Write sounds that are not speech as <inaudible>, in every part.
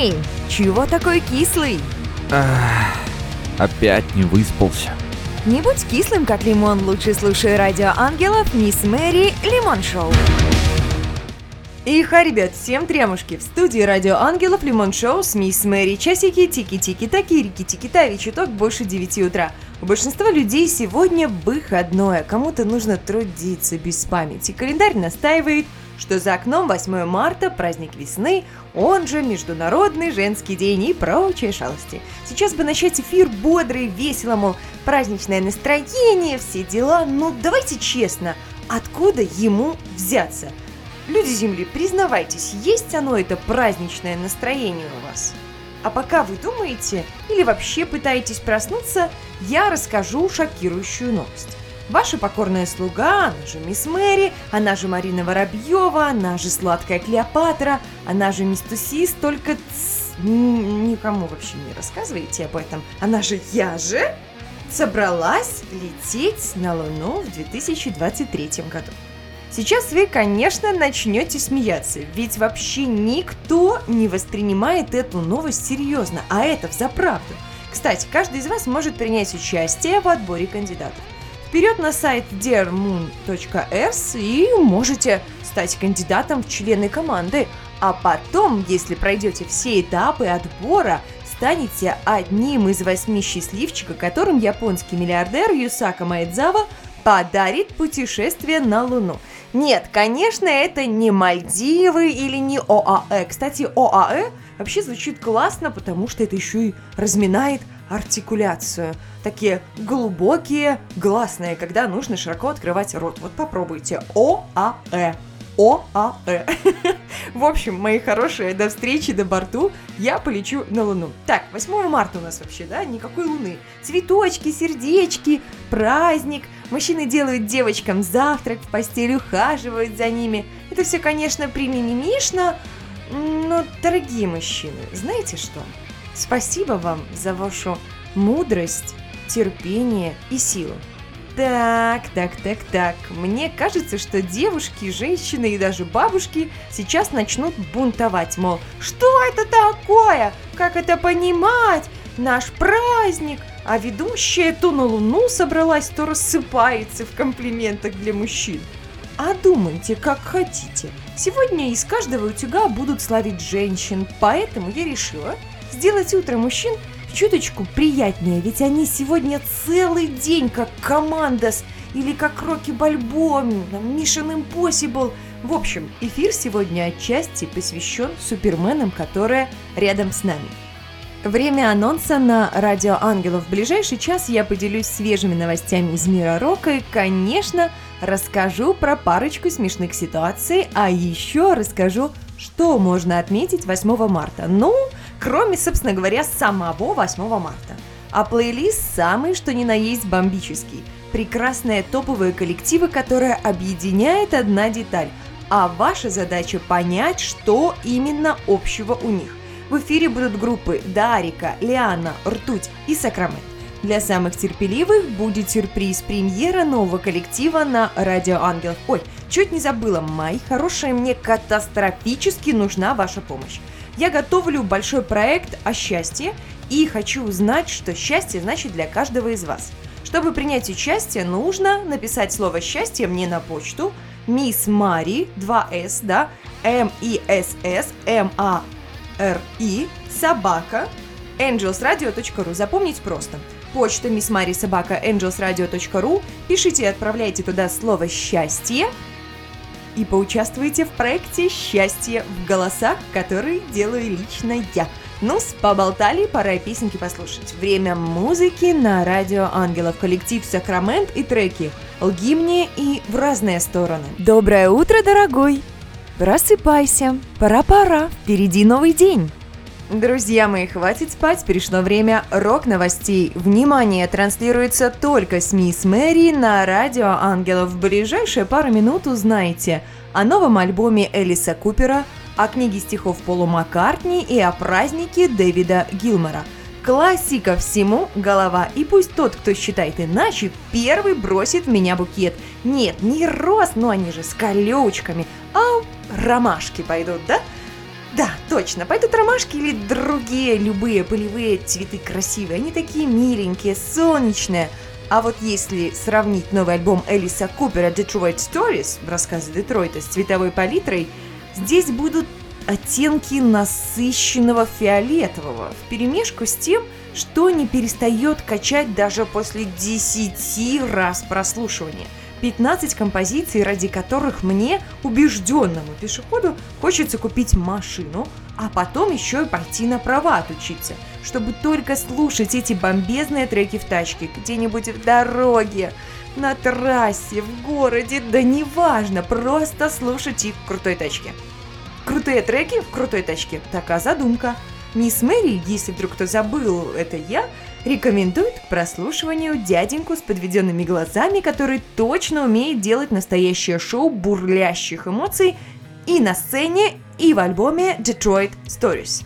Эй, чего такой кислый? Ах, опять не выспался. Не будь кислым, как лимон, лучше слушай радио ангелов Мисс Мэри Лимон Шоу. Иха, ребят, всем тремушки! В студии Радио Ангелов Лимон Шоу с Мисс Мэри. Часики, тики-тики, таки, рики, тики тави чуток больше 9 утра. У большинства людей сегодня выходное, кому-то нужно трудиться без памяти. Календарь настаивает, что за окном 8 марта, праздник весны, он же Международный женский день и прочие шалости. Сейчас бы начать эфир бодрый, весело, мол, праздничное настроение, все дела, но давайте честно, откуда ему взяться – Люди Земли, признавайтесь, есть оно это праздничное настроение у вас? А пока вы думаете или вообще пытаетесь проснуться, я расскажу шокирующую новость. Ваша покорная слуга, она же мисс Мэри, она же Марина Воробьева, она же сладкая Клеопатра, она же мисс Тусис, только тс, никому вообще не рассказывайте об этом. Она же я же собралась лететь на Луну в 2023 году. Сейчас вы, конечно, начнете смеяться, ведь вообще никто не воспринимает эту новость серьезно, а это взаправду. Кстати, каждый из вас может принять участие в отборе кандидатов. Вперед на сайт dearmoon.s и можете стать кандидатом в члены команды. А потом, если пройдете все этапы отбора, станете одним из восьми счастливчиков, которым японский миллиардер Юсака Маэдзава подарит путешествие на Луну. Нет, конечно, это не Мальдивы или не ОАЭ. Кстати, ОАЭ вообще звучит классно, потому что это еще и разминает артикуляцию. Такие глубокие, гласные, когда нужно широко открывать рот. Вот попробуйте. ОАЭ. ОАЭ. <laughs> В общем, мои хорошие, до встречи до борту. Я полечу на Луну. Так, 8 марта у нас вообще, да? Никакой Луны. Цветочки, сердечки, праздник. Мужчины делают девочкам завтрак, в постель ухаживают за ними. Это все, конечно, примимимишно, но, дорогие мужчины, знаете что? Спасибо вам за вашу мудрость, терпение и силу. Так, так, так, так. Мне кажется, что девушки, женщины и даже бабушки сейчас начнут бунтовать, мол, что это такое? Как это понимать? Наш праздник! А ведущая то на луну собралась, то рассыпается в комплиментах для мужчин. А думайте, как хотите. Сегодня из каждого утюга будут славить женщин, поэтому я решила сделать утро мужчин чуточку приятнее, ведь они сегодня целый день как Командос или как Рокки Бальбо, Mission Impossible. В общем, эфир сегодня отчасти посвящен суперменам, которые рядом с нами. Время анонса на Радио Ангелов. В ближайший час я поделюсь свежими новостями из мира рока и, конечно, расскажу про парочку смешных ситуаций, а еще расскажу, что можно отметить 8 марта. Ну, кроме, собственно говоря, самого 8 марта. А плейлист самый, что ни на есть, бомбический. Прекрасные топовые коллективы, которые объединяет одна деталь. А ваша задача понять, что именно общего у них. В эфире будут группы Дарика, Лиана, Ртуть и Сакрамент. Для самых терпеливых будет сюрприз премьера нового коллектива на Радио Ангел. Ой, чуть не забыла, мои хорошие, мне катастрофически нужна ваша помощь. Я готовлю большой проект о счастье и хочу узнать, что счастье значит для каждого из вас. Чтобы принять участие, нужно написать слово «счастье» мне на почту Мисс Мари, 2С, да, М-И-С-С, М-А-Р-И, собака, angelsradio.ru. Запомнить просто. Почта Мисс Мари собака angelsradio.ru. Пишите и отправляйте туда слово «счастье», и поучаствуйте в проекте «Счастье в голосах», который делаю лично я. Ну, поболтали, пора песенки послушать. Время музыки на радио Ангелов, коллектив Сакрамент и треки «Лги мне» и «В разные стороны». Доброе утро, дорогой! Просыпайся, пора-пора, впереди новый день. Друзья мои, хватит спать, пришло время рок-новостей. Внимание, транслируется только с Мисс Мэри на радио Ангелов. В ближайшие пару минут узнаете о новом альбоме Элиса Купера, о книге стихов Полу Маккартни и о празднике Дэвида Гилмора. Классика всему голова, и пусть тот, кто считает иначе, первый бросит в меня букет. Нет, не роз, но они же с колючками, а ромашки пойдут, да? Да, точно, пойдут ромашки или другие любые полевые цветы красивые. Они такие миленькие, солнечные. А вот если сравнить новый альбом Элиса Купера Detroit Stories, рассказы Детройта, с цветовой палитрой, здесь будут оттенки насыщенного фиолетового, в перемешку с тем, что не перестает качать даже после 10 раз прослушивания. 15 композиций, ради которых мне, убежденному пешеходу, хочется купить машину, а потом еще и пойти на права отучиться, чтобы только слушать эти бомбезные треки в тачке, где-нибудь в дороге, на трассе, в городе, да неважно, просто слушать их в крутой тачке. Крутые треки в крутой тачке. Такая задумка. Мисс Мэри, если вдруг кто забыл, это я, рекомендует к прослушиванию дяденьку с подведенными глазами, который точно умеет делать настоящее шоу бурлящих эмоций и на сцене, и в альбоме Detroit Stories.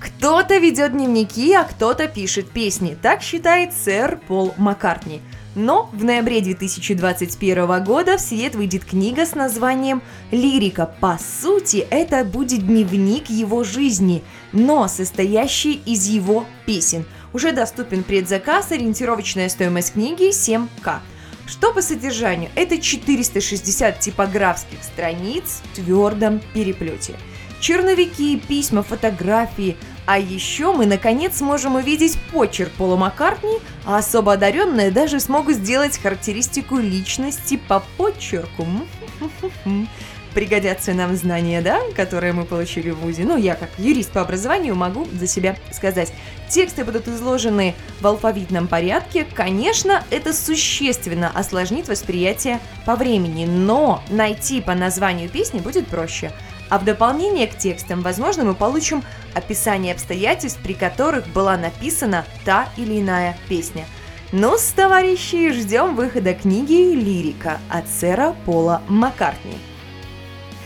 Кто-то ведет дневники, а кто-то пишет песни, так считает сэр Пол Маккартни – но в ноябре 2021 года в свет выйдет книга с названием «Лирика». По сути, это будет дневник его жизни, но состоящий из его песен. Уже доступен предзаказ, ориентировочная стоимость книги 7К. Что по содержанию? Это 460 типографских страниц в твердом переплете. Черновики, письма, фотографии – а еще мы наконец сможем увидеть почерк Пола Маккартни, а особо одаренные даже смогут сделать характеристику личности по почерку. Пригодятся нам знания, да, которые мы получили в ВУЗе. Ну, я как юрист по образованию могу за себя сказать. Тексты будут изложены в алфавитном порядке. Конечно, это существенно осложнит восприятие по времени, но найти по названию песни будет проще – а в дополнение к текстам, возможно, мы получим описание обстоятельств, при которых была написана та или иная песня. Ну, с товарищи, ждем выхода книги «Лирика» от сэра Пола Маккартни.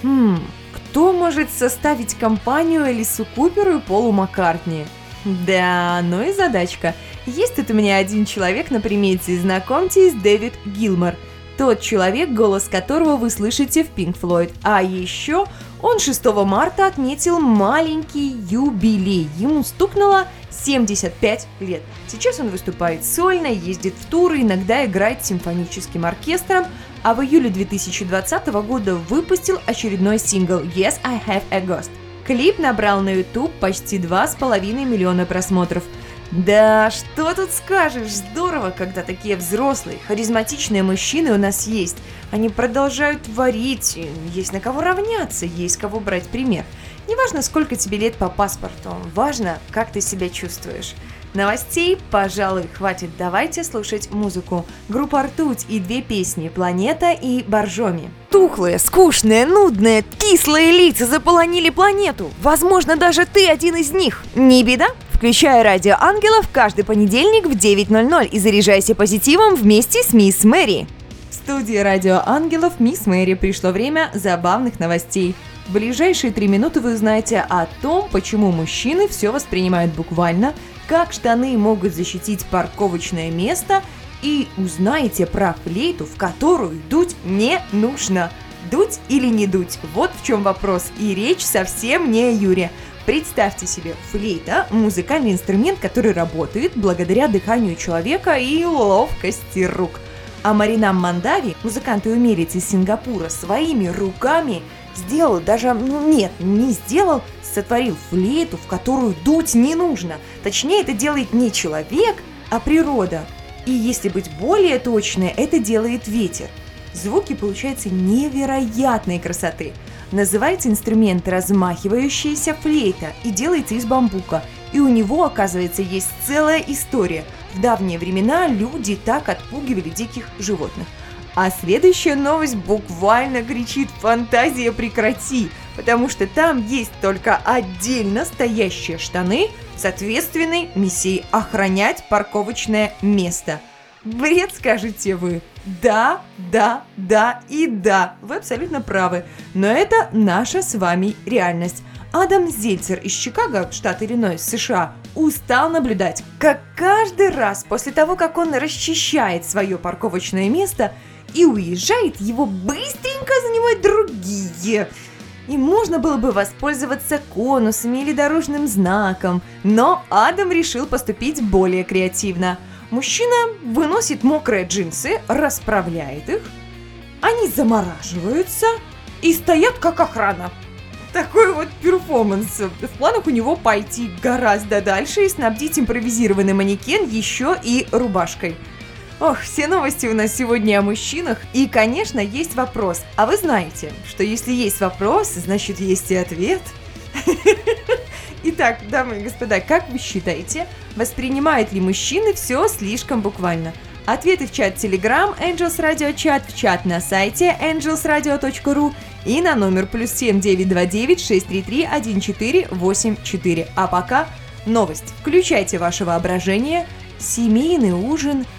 Хм, кто может составить компанию Элису Куперу и Полу Маккартни? Да, ну и задачка. Есть тут у меня один человек на примете, знакомьтесь, Дэвид Гилмор. Тот человек, голос которого вы слышите в Pink Floyd. А еще он 6 марта отметил маленький юбилей. Ему стукнуло 75 лет. Сейчас он выступает сольно, ездит в туры, иногда играет с симфоническим оркестром, а в июле 2020 года выпустил очередной сингл «Yes, I Have a Ghost». Клип набрал на YouTube почти 2,5 миллиона просмотров – да, что тут скажешь, здорово, когда такие взрослые, харизматичные мужчины у нас есть. Они продолжают творить, есть на кого равняться, есть кого брать пример. Неважно, сколько тебе лет по паспорту, важно, как ты себя чувствуешь. Новостей, пожалуй, хватит. Давайте слушать музыку. Группа «Ртуть» и две песни «Планета» и «Боржоми». Тухлые, скучные, нудные, кислые лица заполонили планету. Возможно, даже ты один из них. Не беда, Включай радио ангелов каждый понедельник в 9.00 и заряжайся позитивом вместе с мисс Мэри. В студии радио ангелов мисс Мэри пришло время забавных новостей. В ближайшие три минуты вы узнаете о том, почему мужчины все воспринимают буквально, как штаны могут защитить парковочное место и узнаете про флейту, в которую дуть не нужно. Дуть или не дуть? Вот в чем вопрос. И речь совсем не о Юре. Представьте себе, флейта – музыкальный инструмент, который работает благодаря дыханию человека и ловкости рук. А Марина Мандави, музыкант и умелец из Сингапура, своими руками сделал, даже, ну нет, не сделал, сотворил флейту, в которую дуть не нужно. Точнее, это делает не человек, а природа. И если быть более точной, это делает ветер. Звуки получаются невероятной красоты – Называется инструмент размахивающаяся флейта и делается из бамбука. И у него, оказывается, есть целая история. В давние времена люди так отпугивали диких животных. А следующая новость буквально кричит «Фантазия прекрати!», потому что там есть только отдельно стоящие штаны с ответственной миссией охранять парковочное место. Бред, скажете вы? Да, да, да и да, вы абсолютно правы. Но это наша с вами реальность. Адам Зельцер из Чикаго, штат Иллинойс, США, устал наблюдать, как каждый раз после того, как он расчищает свое парковочное место и уезжает, его быстренько занимают другие. И можно было бы воспользоваться конусами или дорожным знаком, но Адам решил поступить более креативно. Мужчина выносит мокрые джинсы, расправляет их, они замораживаются и стоят как охрана. Такой вот перформанс. В планах у него пойти гораздо дальше и снабдить импровизированный манекен еще и рубашкой. Ох, все новости у нас сегодня о мужчинах. И, конечно, есть вопрос. А вы знаете, что если есть вопрос, значит есть и ответ? <laughs> Итак, дамы и господа, как вы считаете, воспринимают ли мужчины все слишком буквально? Ответы в чат Telegram, Angels Radio чат, в чат на сайте angelsradio.ru и на номер плюс 7929 633 1484. А пока новость. Включайте ваше воображение. Семейный ужин –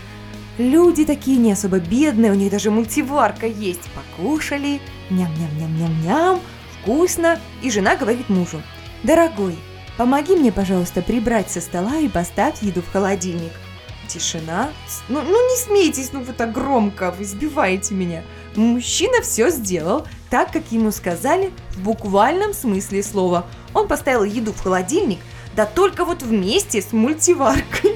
Люди такие не особо бедные, у них даже мультиварка есть. Покушали, ням-ням-ням-ням-ням, вкусно. И жена говорит мужу, дорогой, помоги мне, пожалуйста, прибрать со стола и поставь еду в холодильник. Тишина. Ну, ну не смейтесь, ну вы так громко, вы избиваете меня. Мужчина все сделал так, как ему сказали в буквальном смысле слова. Он поставил еду в холодильник, да только вот вместе с мультиваркой.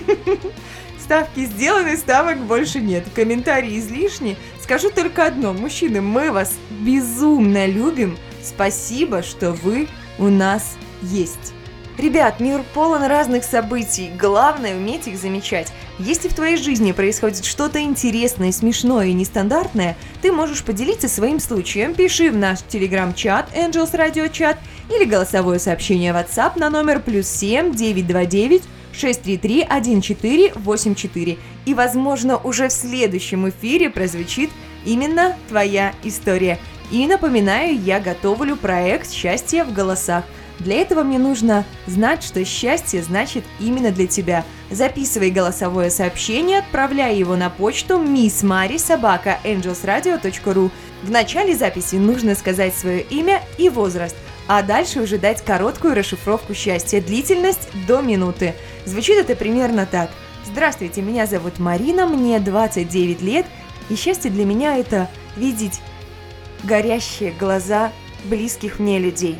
<laughs> Ставки сделаны, ставок больше нет. Комментарии излишни. Скажу только одно. Мужчины, мы вас безумно любим. Спасибо, что вы у нас есть. Ребят, мир полон разных событий. Главное уметь их замечать. Если в твоей жизни происходит что-то интересное, смешное и нестандартное, ты можешь поделиться своим случаем. Пиши в наш телеграм-чат Angels Radio Chat или голосовое сообщение WhatsApp на номер плюс 7 929 633-1484. И, возможно, уже в следующем эфире прозвучит именно твоя история. И напоминаю, я готовлю проект «Счастье в голосах». Для этого мне нужно знать, что счастье значит именно для тебя. Записывай голосовое сообщение, отправляй его на почту missmari.angelsradio.ru. В начале записи нужно сказать свое имя и возраст, а дальше уже дать короткую расшифровку счастья, длительность до минуты. Звучит это примерно так. Здравствуйте, меня зовут Марина, мне 29 лет, и счастье для меня это видеть горящие глаза близких мне людей.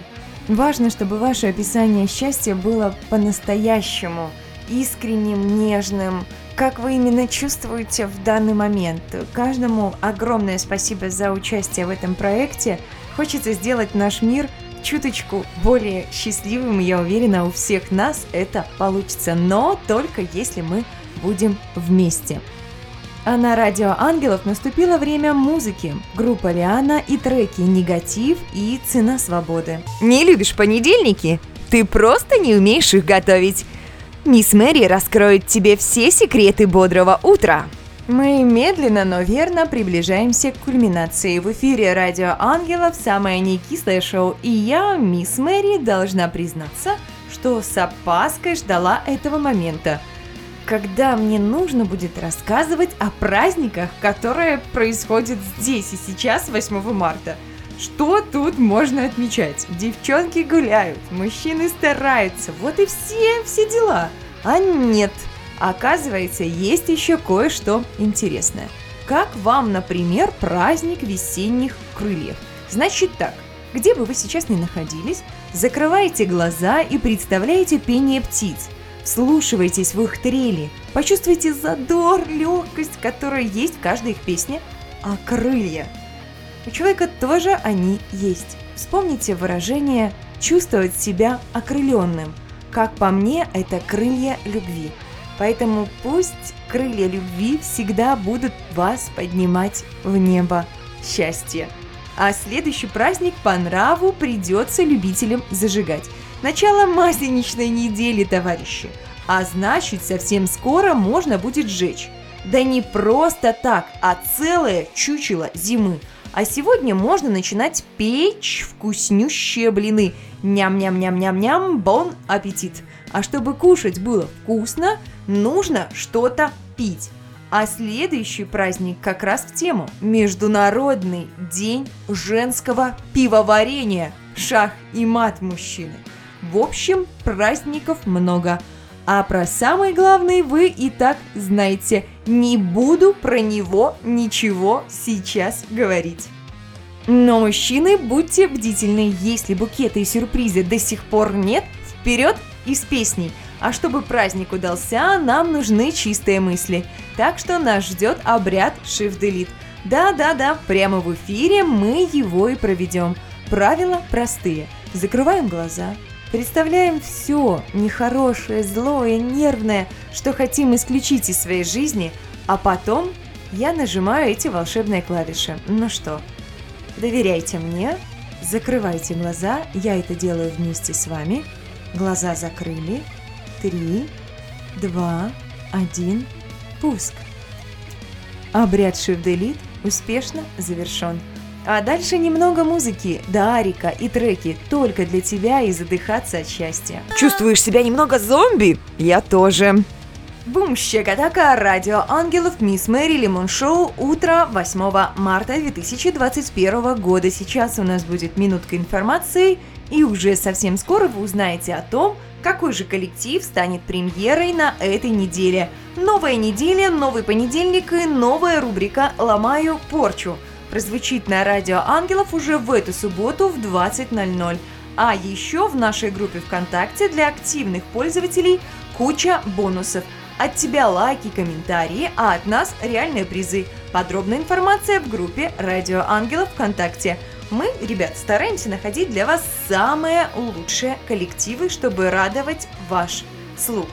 Важно, чтобы ваше описание счастья было по-настоящему искренним, нежным, как вы именно чувствуете в данный момент. Каждому огромное спасибо за участие в этом проекте. Хочется сделать наш мир – чуточку более счастливым, я уверена, у всех нас это получится, но только если мы будем вместе. А на радио Ангелов наступило время музыки. Группа Лиана и треки «Негатив» и «Цена свободы». Не любишь понедельники? Ты просто не умеешь их готовить. Мисс Мэри раскроет тебе все секреты бодрого утра. Мы медленно, но верно приближаемся к кульминации. В эфире Радио Ангелов самое некислое шоу, и я, мисс Мэри, должна признаться, что с опаской ждала этого момента, когда мне нужно будет рассказывать о праздниках, которые происходят здесь и сейчас, 8 марта. Что тут можно отмечать? Девчонки гуляют, мужчины стараются, вот и все, все дела. А нет – Оказывается, есть еще кое-что интересное. Как вам, например, праздник весенних крыльев? Значит так, где бы вы сейчас ни находились, закрывайте глаза и представляете пение птиц. Слушайтесь в их трели, почувствуйте задор, легкость, которая есть в каждой их песне, а крылья. У человека тоже они есть. Вспомните выражение «чувствовать себя окрыленным». Как по мне, это крылья любви – Поэтому пусть крылья любви всегда будут вас поднимать в небо счастья. А следующий праздник по нраву придется любителям зажигать. Начало масленичной недели, товарищи. А значит, совсем скоро можно будет сжечь. Да не просто так, а целое чучело зимы. А сегодня можно начинать печь вкуснющие блины. Ням-ням-ням-ням-ням, бон аппетит. А чтобы кушать было вкусно, нужно что-то пить. А следующий праздник как раз в тему – Международный день женского пивоварения. Шах и мат мужчины. В общем, праздников много. А про самый главный вы и так знаете. Не буду про него ничего сейчас говорить. Но, мужчины, будьте бдительны, если букеты и сюрпризы до сих пор нет, вперед и с песней. А чтобы праздник удался, нам нужны чистые мысли. Так что нас ждет обряд Shift Delete. Да-да-да, прямо в эфире мы его и проведем. Правила простые. Закрываем глаза, представляем все нехорошее, злое, нервное, что хотим исключить из своей жизни, а потом я нажимаю эти волшебные клавиши. Ну что, доверяйте мне, закрывайте глаза, я это делаю вместе с вами. Глаза закрыли. Три, два, один, пуск. Обряд Shift Delete успешно завершен. А дальше немного музыки, Дарика и треки только для тебя и задыхаться от счастья. Чувствуешь себя немного зомби? Я тоже. Бум, щекотака, радио ангелов, мисс Мэри, Лимон Шоу, утро 8 марта 2021 года. Сейчас у нас будет минутка информации, и уже совсем скоро вы узнаете о том, какой же коллектив станет премьерой на этой неделе. Новая неделя, новый понедельник и новая рубрика «Ломаю порчу» прозвучит на радио Ангелов уже в эту субботу в 20.00. А еще в нашей группе ВКонтакте для активных пользователей куча бонусов. От тебя лайки, комментарии, а от нас реальные призы. Подробная информация в группе Радио Ангелов ВКонтакте. Мы, ребят, стараемся находить для вас самые лучшие коллективы, чтобы радовать ваш слух.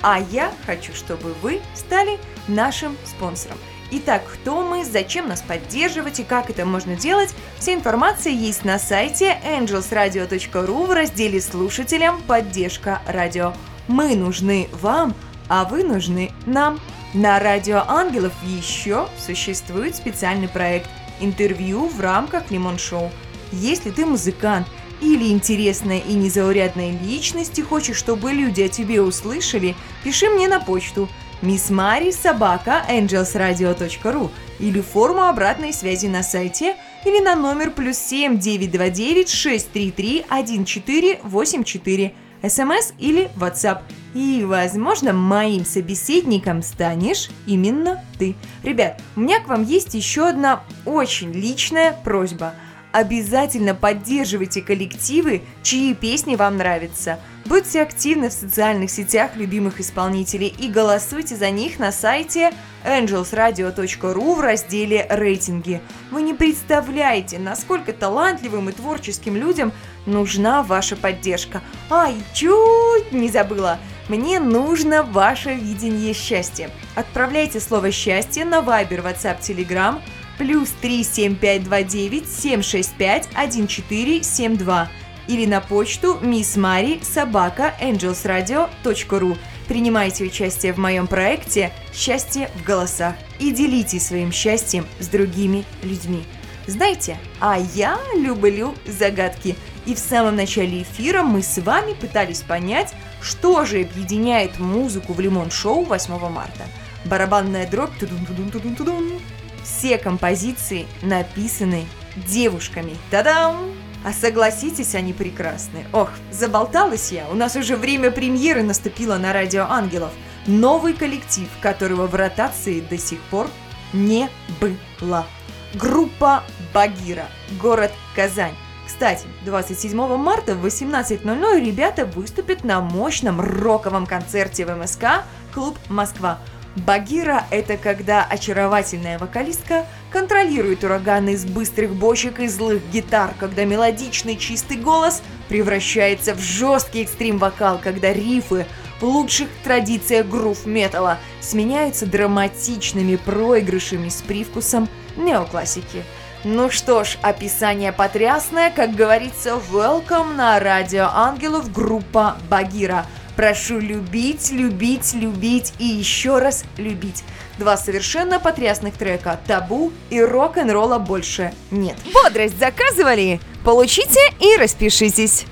А я хочу, чтобы вы стали нашим спонсором. Итак, кто мы, зачем нас поддерживать и как это можно делать, вся информация есть на сайте angelsradio.ru в разделе «Слушателям. Поддержка радио». Мы нужны вам, а вы нужны нам. На Радио Ангелов еще существует специальный проект интервью в рамках Лимон Шоу. Если ты музыкант или интересная и незаурядная личность и хочешь, чтобы люди о тебе услышали, пиши мне на почту Мисс Мари собака angelsradio.ru или форму обратной связи на сайте или на номер плюс 7 929 633 1484 смс или WhatsApp. И, возможно, моим собеседником станешь именно ты. Ребят, у меня к вам есть еще одна очень личная просьба – Обязательно поддерживайте коллективы, чьи песни вам нравятся. Будьте активны в социальных сетях любимых исполнителей и голосуйте за них на сайте angelsradio.ru в разделе «Рейтинги». Вы не представляете, насколько талантливым и творческим людям нужна ваша поддержка. Ай, чуть не забыла! Мне нужно ваше видение счастья. Отправляйте слово «счастье» на Viber, WhatsApp, Telegram – плюс 37529 765 1472 или на почту Miss Mari собака angelsradio.ru. Принимайте участие в моем проекте «Счастье в голосах» и делитесь своим счастьем с другими людьми. Знаете, а я люблю загадки. И в самом начале эфира мы с вами пытались понять, что же объединяет музыку в Лимон Шоу 8 марта. Барабанная дробь, тудун-тудун-тудун-тудун, все композиции написаны девушками. Та-дам! А согласитесь, они прекрасны. Ох, заболталась я. У нас уже время премьеры наступило на Радио Ангелов. Новый коллектив, которого в ротации до сих пор не было. Группа Багира, город Казань. Кстати, 27 марта в 18.00 ребята выступят на мощном роковом концерте в МСК «Клуб Москва». Багира – это когда очаровательная вокалистка контролирует ураганы из быстрых бочек и злых гитар, когда мелодичный чистый голос превращается в жесткий экстрим-вокал, когда рифы в лучших традициях грув-металла сменяются драматичными проигрышами с привкусом неоклассики. Ну что ж, описание потрясное, как говорится, welcome на радио ангелов группа Багира – Прошу любить, любить, любить и еще раз любить. Два совершенно потрясных трека «Табу» и «Рок-н-ролла больше нет». Бодрость заказывали? Получите и распишитесь.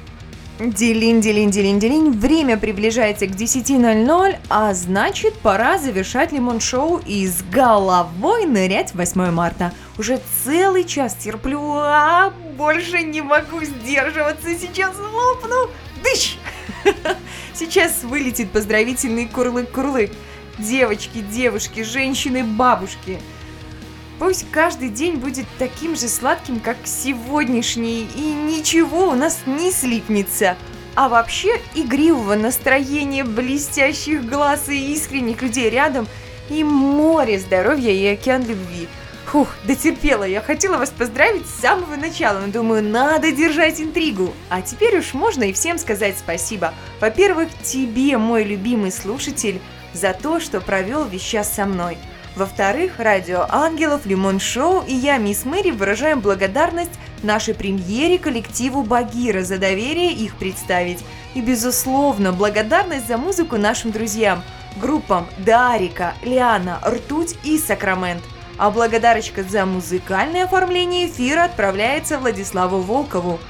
Делин, делин, делин, делин. Время приближается к 10.00, а значит пора завершать лимон-шоу и с головой нырять 8 марта. Уже целый час терплю, а больше не могу сдерживаться, сейчас лопну. Дыщ! <laughs> Сейчас вылетит поздравительный курлык-курлык. Девочки, девушки, женщины, бабушки. Пусть каждый день будет таким же сладким, как сегодняшний, и ничего у нас не слипнется. А вообще, игривого настроения, блестящих глаз и искренних людей рядом, и море здоровья и океан любви. Фух, дотерпела, я хотела вас поздравить с самого начала, но думаю, надо держать интригу. А теперь уж можно и всем сказать спасибо. Во-первых, тебе, мой любимый слушатель, за то, что провел весь час со мной. Во-вторых, Радио Ангелов, Лимон Шоу и я, Мисс Мэри, выражаем благодарность нашей премьере коллективу Багира за доверие их представить. И, безусловно, благодарность за музыку нашим друзьям, группам Дарика, Лиана, Ртуть и Сакрамент. А благодарочка за музыкальное оформление эфира отправляется Владиславу Волкову.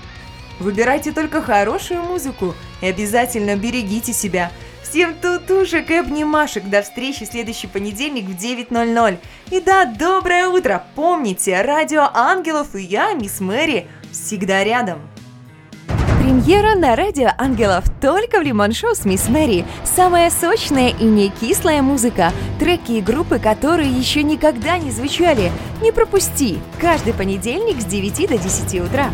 Выбирайте только хорошую музыку и обязательно берегите себя – Всем тутушек и обнимашек. До встречи в следующий понедельник в 9.00. И да, доброе утро. Помните, радио Ангелов и я, мисс Мэри, всегда рядом. Премьера на радио Ангелов только в Лимон Шоу с Мисс Мэри. Самая сочная и не кислая музыка. Треки и группы, которые еще никогда не звучали. Не пропусти. Каждый понедельник с 9 до 10 утра.